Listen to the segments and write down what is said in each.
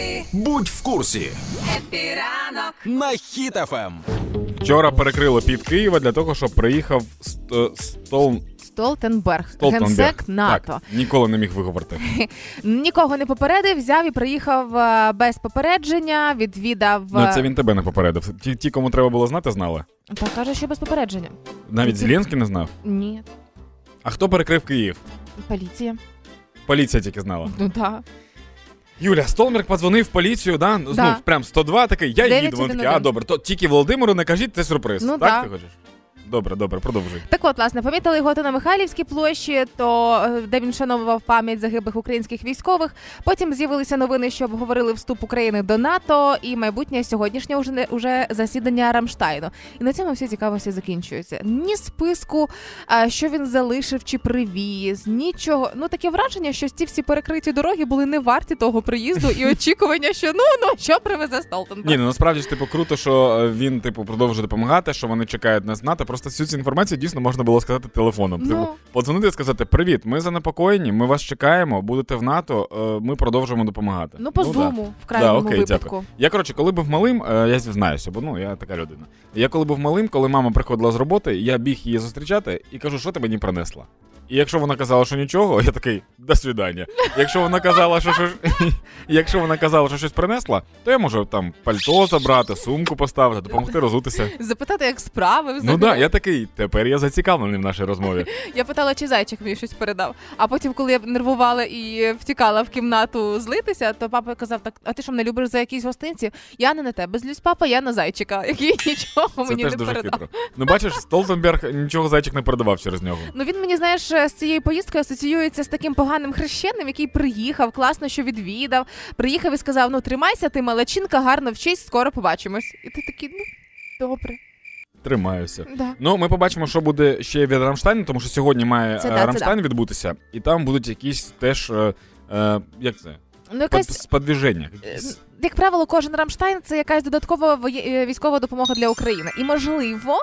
Happy, Будь в курсі Happy ранок. на Хіт FM. Вчора перекрило пів Києва для того, щоб приїхав Ст- Стол... Столтенберг, Столтенберг. генсек НАТО. Так, ніколи не міг виговорити. Нікого не попередив, взяв і приїхав е, без попередження, відвідав. Ну, е, це він тебе не попередив. Ті, ті, кому треба було знати, знали. Та каже, що без попередження. Навіть Ті- Зеленський не знав. Ні, А хто перекрив Київ? поліція. Поліція тільки знала. Ну так. Юля, Столмерк подзвонив в поліцію, да? Ну, Да. прям 102, такий, я їду. Вони такі, 911. а добре, то тільки Володимиру не кажіть, це сюрприз. Ну, так да. ти хочеш? Добре, добре, продовжуй. Так от, власне, помітили його то на Михайлівській площі, то е, де він вшановував пам'ять загиблих українських військових. Потім з'явилися новини, що обговорили вступ України до НАТО і майбутнє сьогоднішнє уже не- уже засідання Рамштайну. І на цьому всі цікавості закінчуються. Ні списку, що він залишив чи привіз, нічого. Ну таке враження, що ці всі перекриті дороги були не варті того приїзду і очікування, що ну ну що привезе Столтенберг. Ні, ну насправді ж типу круто, що е, він типу продовжує допомагати, що вони чекають нас НАТО. Просто всю цю інформацію дійсно можна було сказати телефоном. Ну. Типу, подзвонити і сказати: Привіт, ми занепокоєні, ми вас чекаємо, будете в НАТО, е, ми продовжуємо допомагати. Ну, по ну, зуму, в крайньому Да, окей, випадку. дякую. Я коротше, коли був малим, е, я знаюся, бо ну я така людина. Я коли був малим, коли мама приходила з роботи, я біг її зустрічати і кажу, що ти мені принесла. І якщо вона казала, що нічого, я такий до свідання. Якщо вона казала, що щось, якщо вона казала, що щось принесла, то я можу там пальто забрати, сумку поставити, допомогти розутися. Запитати, як справи взагалі. Ну да, я такий, тепер я зацікавлений в нашій розмові. Я питала, чи зайчик мені щось передав. А потім, коли я нервувала і втікала в кімнату злитися, то папа казав: так, а ти що мене любиш за якісь гостинці? Я не на тебе злюсь, папа, я на зайчика, який нічого Це мені теж не дуже передав. хитро. Ну бачиш, Столтенберг нічого зайчик не передавав через нього. Ну він мені, знаєш, з цією поїздкою асоціюється з таким поганим хрещеним, який приїхав, класно, що відвідав. Приїхав і сказав: ну тримайся, ти малачинка, гарно вчись, скоро побачимось. І ти такий, ну добре. Тримаюся. Да. Ну, ми побачимо, що буде ще від Рамштайну, тому що сьогодні має Це е, да, це Рамштайн відбутися, і там будуть якісь теж. Е, е, як це? Ну, якась Под, сподвіження. Е, як правило, кожен Рамштайн це якась додаткова е, військова допомога для України. І можливо,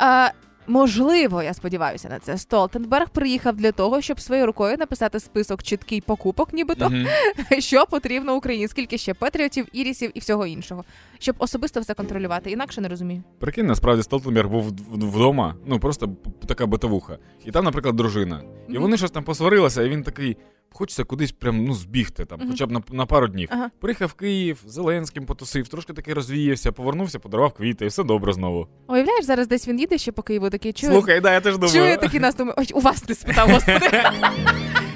е, можливо, я сподіваюся на це. Столтенберг приїхав для того, щоб своєю рукою написати список чіткий покупок, нібито Мгм. що потрібно Україні, скільки ще патріотів, ірісів і всього іншого, щоб особисто все контролювати. Інакше не розумію. Прикинь, насправді Столтенберг був вдома, ну просто така битовуха. І там, наприклад, дружина. І вони щось там посварилися, і він такий. Хочеться кудись прям ну збігти там, хоча б на, на пару днів. Ага. Приїхав в Київ, Зеленським потусив, трошки таки розвіявся, повернувся, подарував квіти, і все добре знову. Уявляєш, зараз десь він їде ще по Києву такий чує. Слухай, да, я теж думаю. Чує такий нас думає, ой, у вас не спитав, господи.